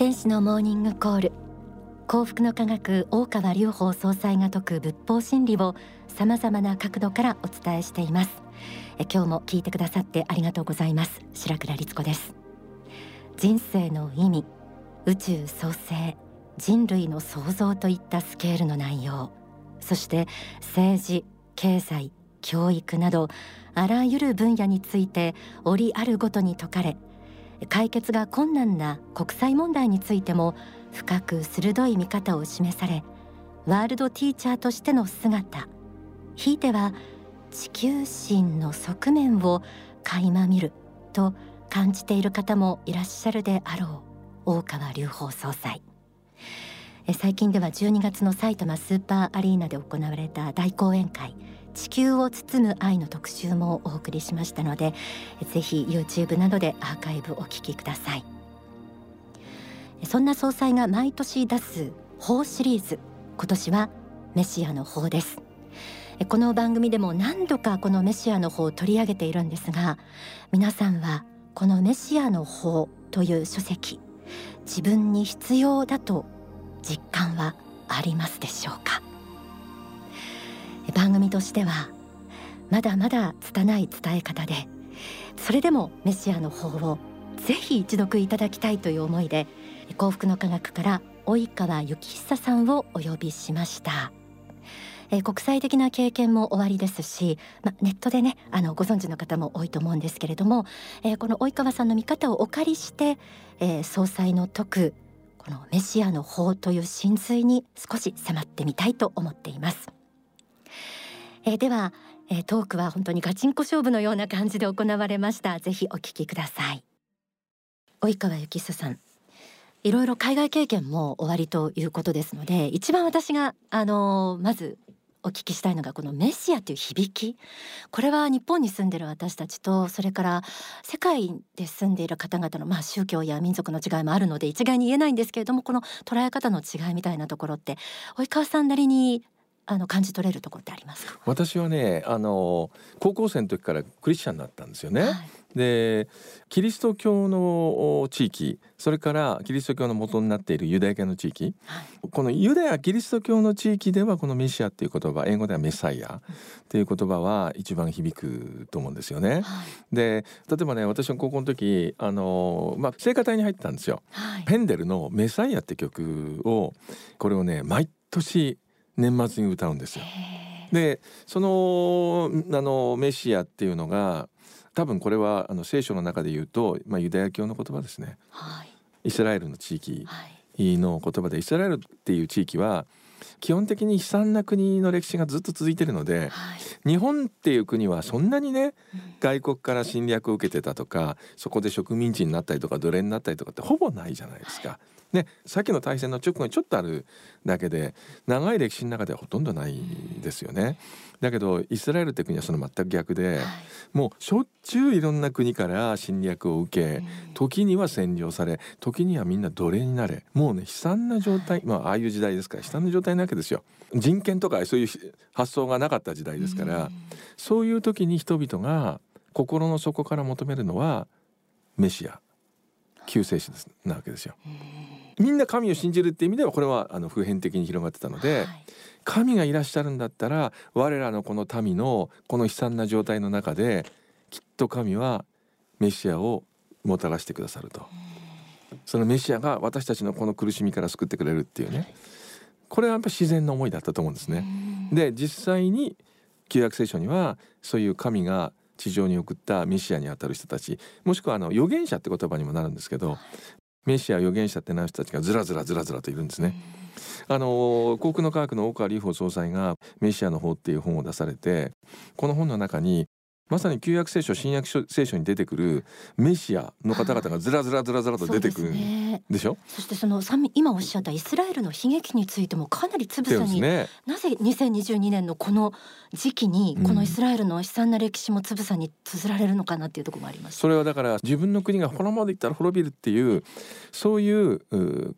天使のモーニングコール。幸福の科学大川隆法総裁が説く仏法真理をさまざまな角度からお伝えしています。え今日も聞いてくださってありがとうございます。白倉律子です。人生の意味宇宙創生人類の創造といったスケールの内容そして政治経済教育などあらゆる分野について折あるごとに説かれ解決が困難な国際問題についても深く鋭い見方を示されワールドティーチャーとしての姿。ひいては地球神の側面を垣間見ると感じている方もいらっしゃるであろう大川隆法総裁。最近では12月の埼玉スーパーアリーナで行われた大講演会。地球を包む愛の特集もお送りしましたのでぜひ YouTube などでアーカイブお聞きください。そんな総裁が毎年出す法シリーズ今年はメシアの法です。この番組でも何度かこのメシアの法を取り上げているんですが皆さんはこのメシアの法という書籍自分に必要だと実感はありますでしょうか？番組としてはまだまだ拙い伝え方でそれでもメシアの方をぜひ一読いただきたいという思いで幸福の科学から及川幸久さんをお呼びしましたえ国際的な経験もおありですし、ま、ネットでねあのご存知の方も多いと思うんですけれども、え、この及川さんの見方をお借りして、え、総裁の説くこのメシアの法という真髄に少し迫ってみたいと思っています。えー、では、えー、トークは本当にガチンコ勝負のような感じで行われました。ぜひお聞きください。及川幸久さん。いろいろ海外経験も終わりということですので一番私があのー、まずお聞きしたいのがこのメシアという響き。これは日本に住んでる私たちとそれから世界で住んでいる方々のまあ宗教や民族の違いもあるので一概に言えないんですけれどもこの捉え方の違いみたいなところって及川さんなりにあの感じ取れるところってありますか？私はねあの高校生の時からクリスチャンになったんですよね、はい、でキリスト教の地域それからキリスト教の元になっているユダヤ系の地域、はい、このユダヤキリスト教の地域ではこのメシアっていう言葉英語ではメサイアっていう言葉は一番響くと思うんですよね。はい、で例えばね私の高校の時あの、まあ、聖歌隊に入ったんですよ。ペンデルの「メサイア」って曲をこれをね毎年年末に歌うんですよ。でそのあのメシアっていうのが多分これはあの聖書の中で言うと、まあ、ユダヤ教の言葉ですね、はい、イスラエルの地域の言葉でイスラエルっていう地域は基本的に悲惨な国の歴史がずっと続いてるので、はい、日本っていう国はそんなにね、うん、外国から侵略を受けてたとかそこで植民地になったりとか奴隷になったりとかってほぼないじゃないですか。はいね、さっきの大戦の直後にちょっとあるだけで長い歴史の中ではほとんどないですよね。だけどイスラエルって国はその全く逆で、はい、もうしょっちゅういろんな国から侵略を受け時には占領され時にはみんな奴隷になれもうね悲惨な状態、まあああいう時代ですから悲惨な状態なわけですよ。人権とかそういう発想がなかった時代ですからそういう時に人々が心の底から求めるのはメシア救世主なわけですよ。みんな神を信じるっていう意味ではこれはあの普遍的に広がってたので、はい、神がいらっしゃるんだったら我らのこの民のこの悲惨な状態の中できっと神はメシアをもたらしてくださると。そのメシアが私たちのこの苦しみから救ってくれるっていうね。これはやっぱ自然な思いだったと思うんですね。で実際に旧約聖書にはそういう神が地上に送ったメシアにあたる人たちもしくはあの預言者って言葉にもなるんですけどメシア預言者ってなる人たちがずらずらずらずらといるんですね。あの航空の科学の大川隆法総裁が「メシアの法」っていう本を出されてこの本の中にまさに旧約聖書新約聖書に出てくるメシアの方々がずらずらずらずらと出てくるんでしょ、ね、そしてその今おっしゃったイスラエルの悲劇についてもかなりつぶさに、ね、なぜ2022年のこの時期にこのイスラエルの悲惨な歴史もつぶさに綴られるのかなっていうところもあります、それはだから自分の国がこのままでいったら滅びるっていうそういう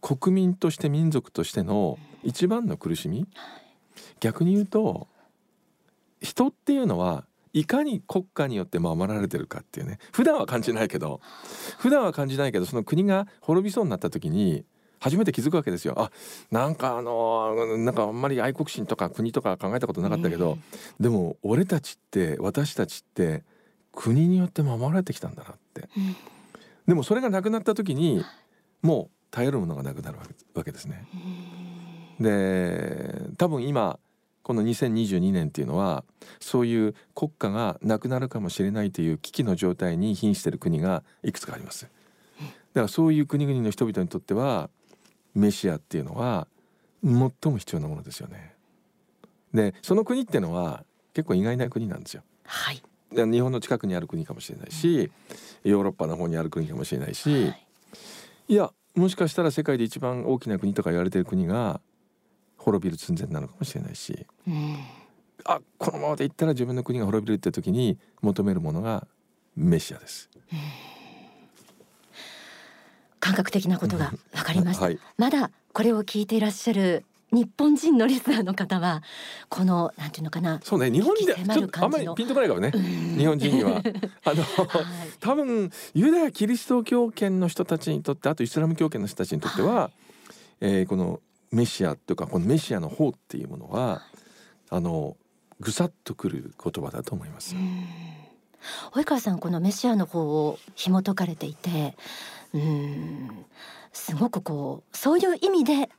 国民として民族としての一番の苦しみ、逆に言うと人っていうのはいかに国家によって守られてるかっていうね。普段は感じないけど普段は感じないけどその国が滅びそうになった時に初めて気づくわけですよ。あなんかあのなんかあんまり愛国心とか国とか考えたことなかったけど、でも俺たちって私たちって国によって守られてきたんだなって、でもそれがなくなった時にもう頼るものがなくなるわけですね。で多分今この2022年っていうのはそういう国家がなくなるかもしれないという危機の状態に瀕している国がいくつかあります。だからそういう国々の人々にとってはメシアっていうのは最も必要なものですよね。でその国っていうのは結構意外な国なんですよ。はい、で日本の近くにある国かもしれないし、ヨーロッパの方にある国かもしれないし、はい、いやもしかしたら世界で一番大きな国とか言われてる国が滅びる寸前なのかもしれないし、うん、あこのままでいったら自分の国が滅びるって時に求めるものがメシアです。うん、感覚的なことが分かりました、はい、まだこれを聞いていらっしゃる日本人のリスナーの方はこのなんていうのかなそうね日本でちょっとあんまりピンとこないからね。日本人には。あの、はい、多分ユダヤキリスト教圏の人たちにとってあとイスラム教圏の人たちにとっては、はい、えー、このメシアというかこのメシアの方っていうものはあのぐさっとくる言葉だと思います。及川さんこのメシアの方を紐解かれていてうん。すごくこうそういう意味で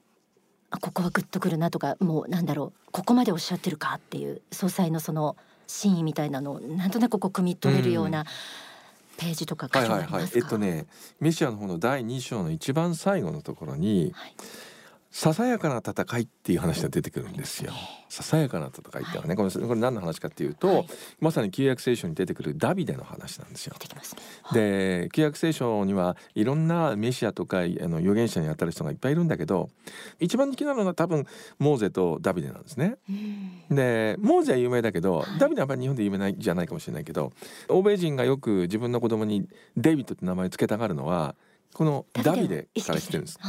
あここはグッとくるなとかもうなんだろうここまでおっしゃってるかっていう総裁のその真意みたいなのをなんとなくこう汲み取れるような、ページとか書きますか、はいはい。はい、えっとねメシアの方の第2章の一番最後のところに、はいささやかな戦いっていう話が出てくるんですよ。ささやかな戦いってのはね、はい、これこれ何の話かっていうと、はい、まさに旧約聖書に出てくるダビデの話なんですよ。で旧約聖書にはいろんなメシアとかあの預言者にあたる人がいっぱいいるんだけど一番人気なのは多分モーゼとダビデなんですね。でモーゼは有名だけど、はい、ダビデはやっぱり日本で有名ないじゃないかもしれないけど欧米人がよく自分の子供にデビットって名前を付けたがるのはこのダビデから知ってるんです。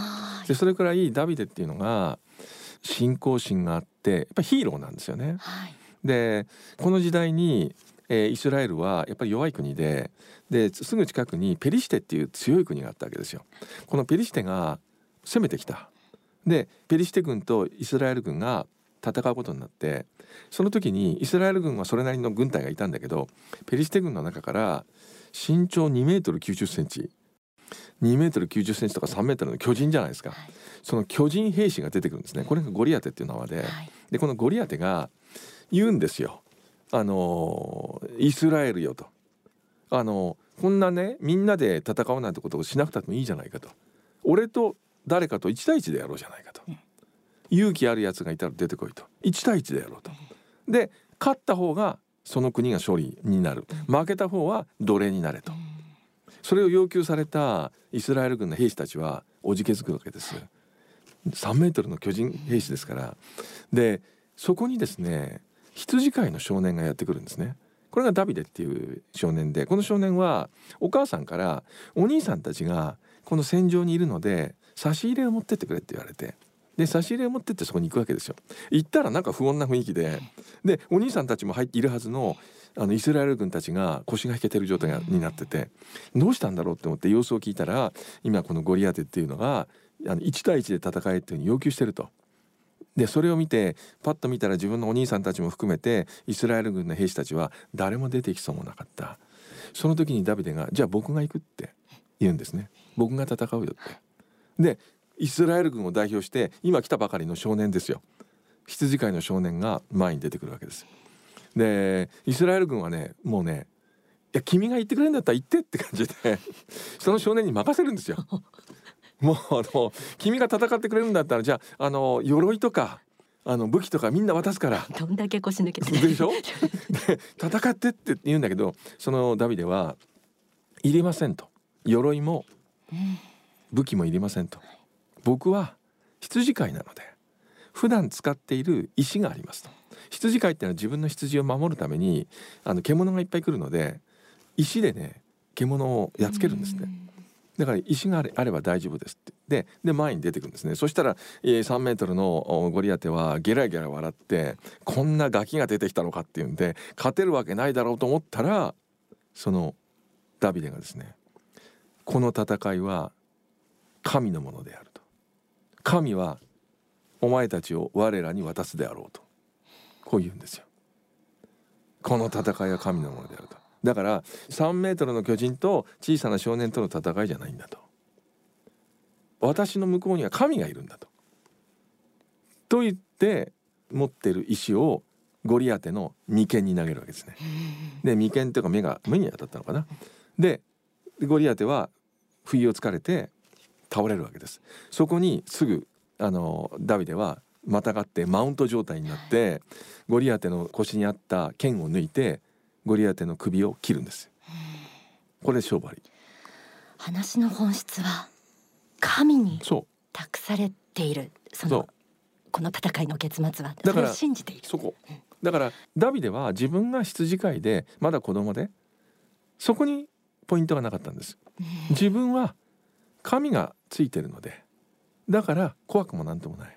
でそれくらいダビデっていうのが信仰心があってやっぱヒーローなんですよね。はい、でこの時代に、えー、イスラエルはやっぱり弱い国でですぐ近くにペリシテっていう強い国があったわけですよ。このペリシテが攻めてきた。でペリシテ軍とイスラエル軍が戦うことになってその時にイスラエル軍はそれなりの軍隊がいたんだけどペリシテ軍の中から身長2メートル90センチ2メートル90センチとか3メートルの巨人じゃないですか、はい、その巨人兵士が出てくるんですね。これがゴリアテっていう名前で、はい、でこのゴリアテが言うんですよ。あのイスラエルよと。あのこんなねみんなで戦うなんてことをしなくてもいいじゃないかと。俺と誰かと1対1でやろうじゃないかと、うん、勇気あるやつがいたら出てこいと。1対1でやろうと、うん、で勝った方がその国が勝利になる、負けた方は奴隷になれと、それを要求されたイスラエル軍の兵士たちはおじけづくわけです。3メートルの巨人兵士ですから。でそこにですね羊飼いの少年がやってくるんですね。これがダビデっていう少年でこの少年はお母さんからお兄さんたちがこの戦場にいるので差し入れを持ってってくれって言われて。で差し入れを持ってってそこに行くわけですよ。行ったらなんか不穏な雰囲気ででお兄さんたちも入っているはずのあのイスラエル軍たちが腰が引けてる状態になっててどうしたんだろうって思って様子を聞いたら今このゴリアテっていうのがあの1対1で戦えっていうふうに要求してると。でそれを見てパッと見たら自分のお兄さんたちも含めてイスラエル軍の兵士たちは誰も出てきそうもなかった。その時にダビデが「じゃあ僕が行く」って言うんですね。僕が戦うよって。でイスラエル軍を代表して今来たばかりの少年ですよ。羊飼いの少年が前に出てくるわけです。でイスラエル軍はねもうねいや君が言ってくれるんだったら言ってって感じで その少年に任せるんですよ。もうあの君が戦ってくれるんだったらじゃああの鎧とかあの武器とかみんな渡すから。どんだけ腰抜けて。でしょ？で戦ってって言うんだけどそのダビデは「いりません」と「鎧も武器もいりません」と「僕は羊飼いなので普段使っている石があります」と。羊飼いっていうのは自分の羊を守るためにあの獣がいっぱい来るので石でね獣をやっつけるんですね。だから石があれば大丈夫ですってでで前に出てくるんですねそしたら、えー、3メートルのゴリアテはゲラゲラ笑ってこんなガキが出てきたのかっていうんで勝てるわけないだろうと思ったらそのダビデがですねこの戦いは神のものであると神はお前たちを我らに渡すであろうとこう言うんですよこの戦いは神のものであるとだから3メートルの巨人と小さな少年との戦いじゃないんだと私の向こうには神がいるんだとと言って持ってる石をゴリアテの眉間に投げるわけですね。で眉間というか目が目に当たったのかな。でゴリアテは不意をつかれて倒れるわけです。そこにすぐあのダビデはまたがってマウント状態になってゴリアテの腰にあった剣を抜いてゴリアテの首を切るんです。これ勝負あり。話の本質は神に託されているそのこの戦いの結末は。だから信じている。そこ、だからダビデは自分が羊飼いでまだ子供でそこにポイントがなかったんです、自分は神がついてるので。だから怖くもなんともない。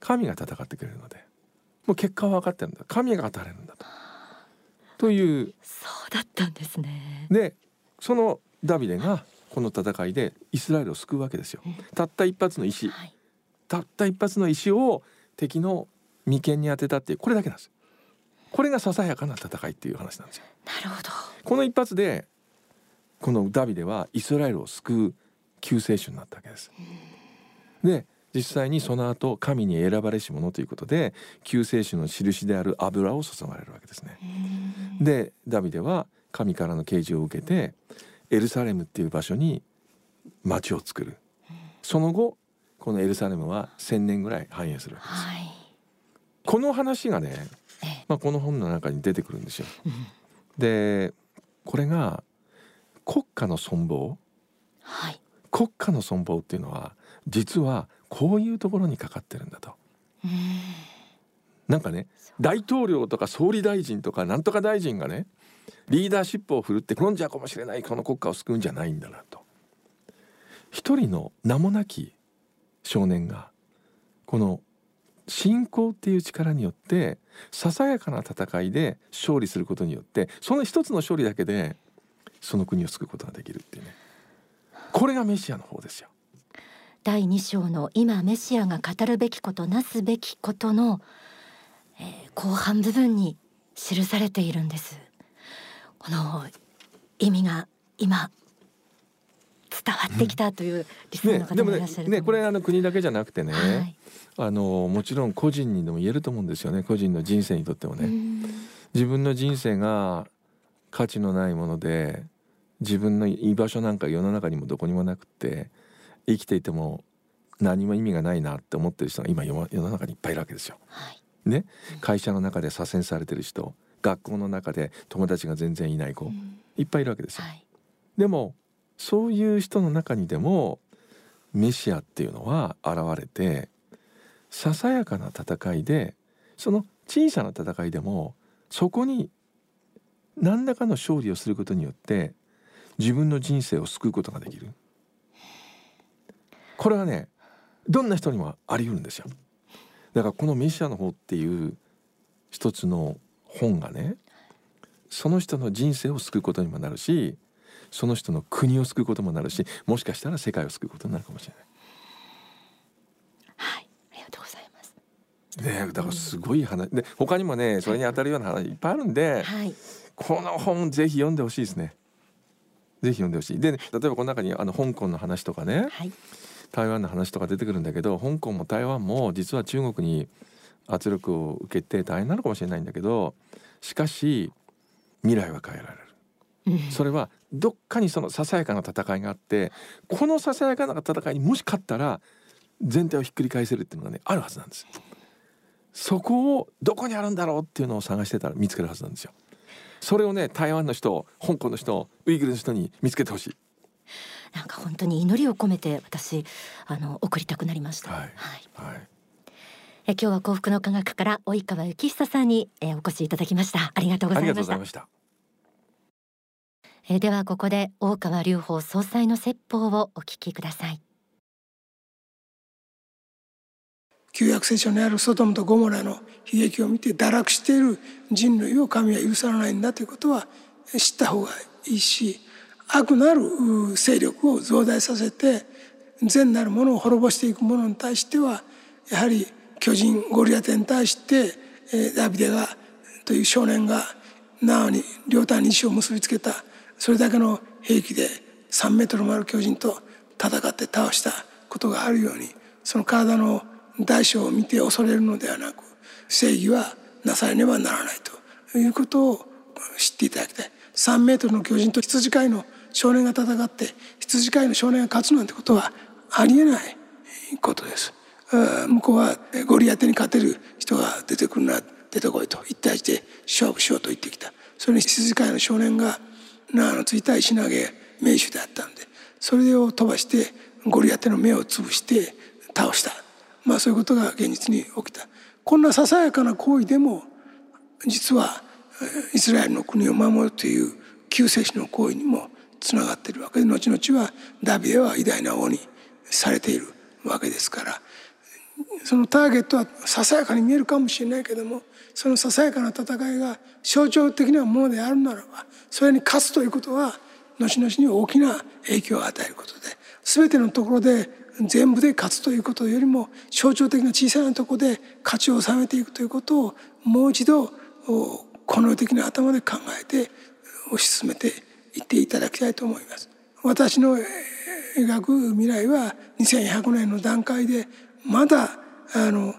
神が戦ってくれるので。もう結果は分かってるんだ。神が語れるんだと。という。そうだったんですね。でそのダビデがこの戦いでイスラエルを救うわけですよ、たった一発の石、はい、たった一発の石を敵の眉間に当てたっていう。これだけなんです。これがささやかな戦いっていう話なんですよ。なるほど。この一発でこのダビデはイスラエルを救う救世主になったわけです、で実際にその後神に選ばれし者ということで救世主の印である油を注がれるわけですね。でダビデは神からの啓示を受けてエルサレムっていう場所に町を作る。その後このエルサレムは1,000年ぐらい繁栄するわけです、はい、この話がね、まあ、この本の中に出てくるんですよ。でこれが国家の存亡、はい、国家の存亡っていうのは実はこういうところにかかってるんだと。なんかね大統領とか総理大臣とかなんとか大臣がねリーダーシップを振るって転んじゃうかもしれないこの国家を救うんじゃないんだなと。一人の名もなき少年がこの信仰っていう力によってささやかな戦いで勝利することによってその一つの勝利だけでその国を救うことができるっていうねこれがメシアの方ですよ。第2章の今メシアが語るべきことなすべきことの、えー、後半部分に記されているんです。この意味が今伝わってきたというリスナーの方もいらっしゃる、ね、ねこれあの国だけじゃなくてね、はい、あのもちろん個人にでも言えると思うんですよね個人の人生にとってもね。自分の人生が価値のないもので自分の居場所なんか世の中にもどこにもなくて生きていても何も意味がないなって思ってる人が今世の中にいっぱいいるわけですよ。はい、ね、会社の中で左遷されてる人学校の中で友達が全然いない子、いっぱいいるわけですよ。はい、でもそういう人の中にでもメシアっていうのは現れてささやかな戦いでその小さな戦いでもそこに何らかの勝利をすることによって自分の人生を救うことができる。これはねどんな人にもあり得るんですよ。だからこのメシアの方っていう一つの本がねその人の人生を救うことにもなるしその人の国を救うこともなるしもしかしたら世界を救うことになるかもしれない。はいありがとうございます。ねだからすごい話で他にもねそれに当たるような話いっぱいあるんで、はい、この本ぜひ読んでほしいですね。ぜひ読んでほしい。で、ね、例えばこの中にあの香港の話とかね、はい、台湾の話とか出てくるんだけど香港も台湾も実は中国に圧力を受けて大変なのかもしれないんだけどしかし未来は変えられる。それはどっかにそのささやかな戦いがあってこのささやかな戦いにもし勝ったら全体をひっくり返せるっていうのがねあるはずなんですそこをどこにあるんだろうっていうのを探してたら見つけるはずなんですよそれをね台湾の人香港の人ウイグルの人に見つけてほしい。なんか本当に祈りを込めて私あの送りたくなりました。はい、はい、はい。え今日は幸福の科学から及川幸久さんに、えお越しいただきました。ありがとうございました。えではここで大川隆法総裁の説法をお聞きください旧約聖書にあるソドムとゴモラの悲劇を見て堕落している人類を神は許さないんだということは知った方がいいし悪なる勢力を増大させて善なるものを滅ぼしていくものに対してはやはり巨人ゴリアテに対して、ダビデがという少年がなおに両端に石を結びつけたそれだけの兵器で3メートルもある巨人と戦って倒したことがあるようにその体の大小を見て恐れるのではなく正義はなされねばならないということを知っていただきたい。3メートルの巨人と羊飼いの少年が戦って羊飼いの少年が勝つなんてことはありえないことです。向こうはゴリアテに勝てる人が出てくるな出てこいと一対一で勝負しようと言ってきた。それに羊飼いの少年が縄のついた石投げ名手であったんでそれを飛ばしてゴリアテの目を潰して倒した。まあそういうことが現実に起きた。こんなささやかな行為でも実はイスラエルの国を守るという救世主の行為にもつながっているわけで後々はダビデは偉大な王にされているわけですから。そのターゲットはささやかに見えるかもしれないけどもそのささやかな戦いが象徴的なものであるならばそれに勝つということは後々に大きな影響を与えることで全てのところで全部で勝つということよりも象徴的な小さなところで勝ちを収めていくということをもう一度この的な頭で考えて推し進めていっていただきたいと思います。私の描く未来は2100年の段階でまだあの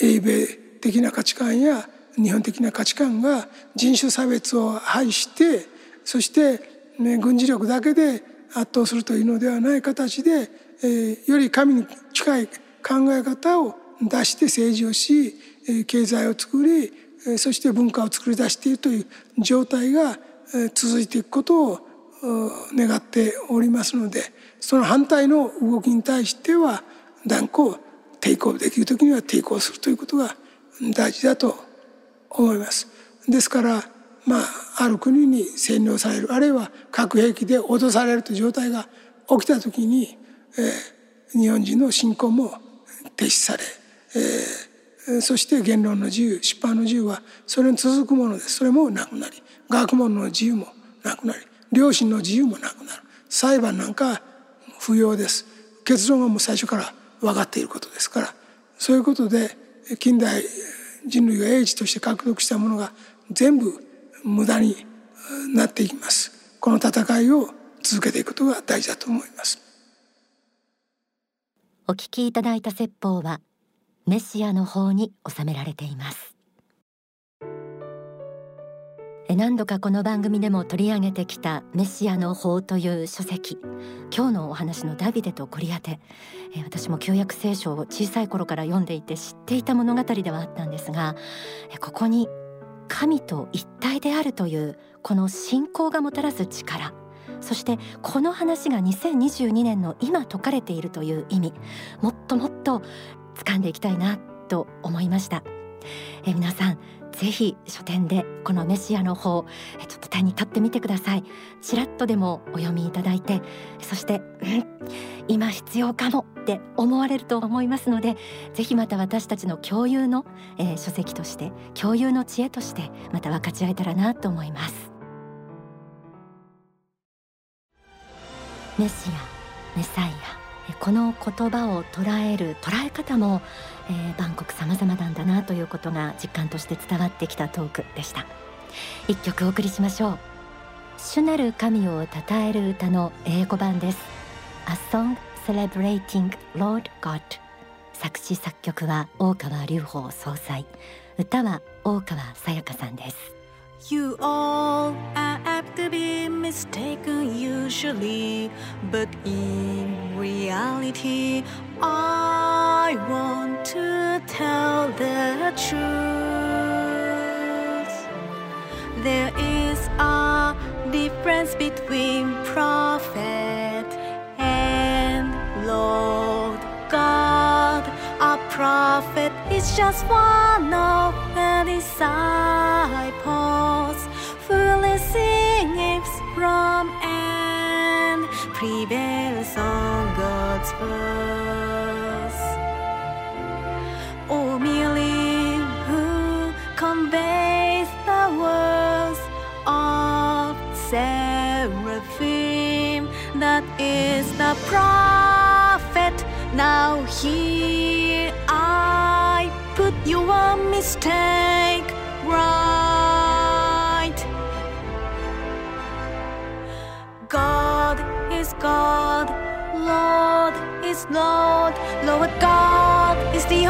英米的な価値観や日本的な価値観が人種差別を排してそして、ね、軍事力だけで圧倒するというのではない形で、え、より神に近い考え方を出して政治をし経済を作りそして文化を作り出しているという状態が続いていくことを願っておりますのでその反対の動きに対しては断固抵抗できる時には抵抗するということが大事だと思います。ですからまあある国に占領されるあるいは核兵器で脅されるという状態が起きた時に、日本人の信仰も停止され、えー、そして言論の自由出版の自由はそれに続くものです。それもなくなり学問の自由もなくなり良心の自由もなくなる。裁判なんか不要です。結論はもう最初から分かっていることですから。そういうことで近代人類が英知として獲得したものが全部無駄になっていきます。この戦いを続けていくことが大事だと思います。お聞きいただいた説法はメシアの方に収められています。何度かこの番組でも取り上げてきたメシアの法という書籍。今日のお話のダビデとゴリアテ。私も旧約聖書を小さい頃から読んでいて知っていた物語ではあったんですがここに神と一体であるというこの信仰がもたらす力。そしてこの話が2022年の今説かれているという意味もっともっと掴んでいきたいなと思いました。え皆さんぜひ書店でこのメシアの方ちょっと手に取ってみてください。ちらっとでもお読みいただいてそして、うん、今必要かもって思われると思いますのでぜひまた私たちの共有の、えー、書籍として共有の知恵としてまた分かち合えたらなと思います。メシアメサイアこの言葉を捉える捉え方も、えー、万国様々なんだなということが実感として伝わってきたトークでした。一曲お送りしましょう。主なる神を称える歌の英語版です。A Song Celebrating Lord God 作詞作曲は大川隆法総裁。歌は大川さやかさんです。You all are apt to be mistaken usually, but in reality, I want to tell the truth. There is a difference between prophet and Lord God. A prophet is just one of the disciples prophet. Now here I put your mistake. Right. God is God, Lord is Lord, Lord God is the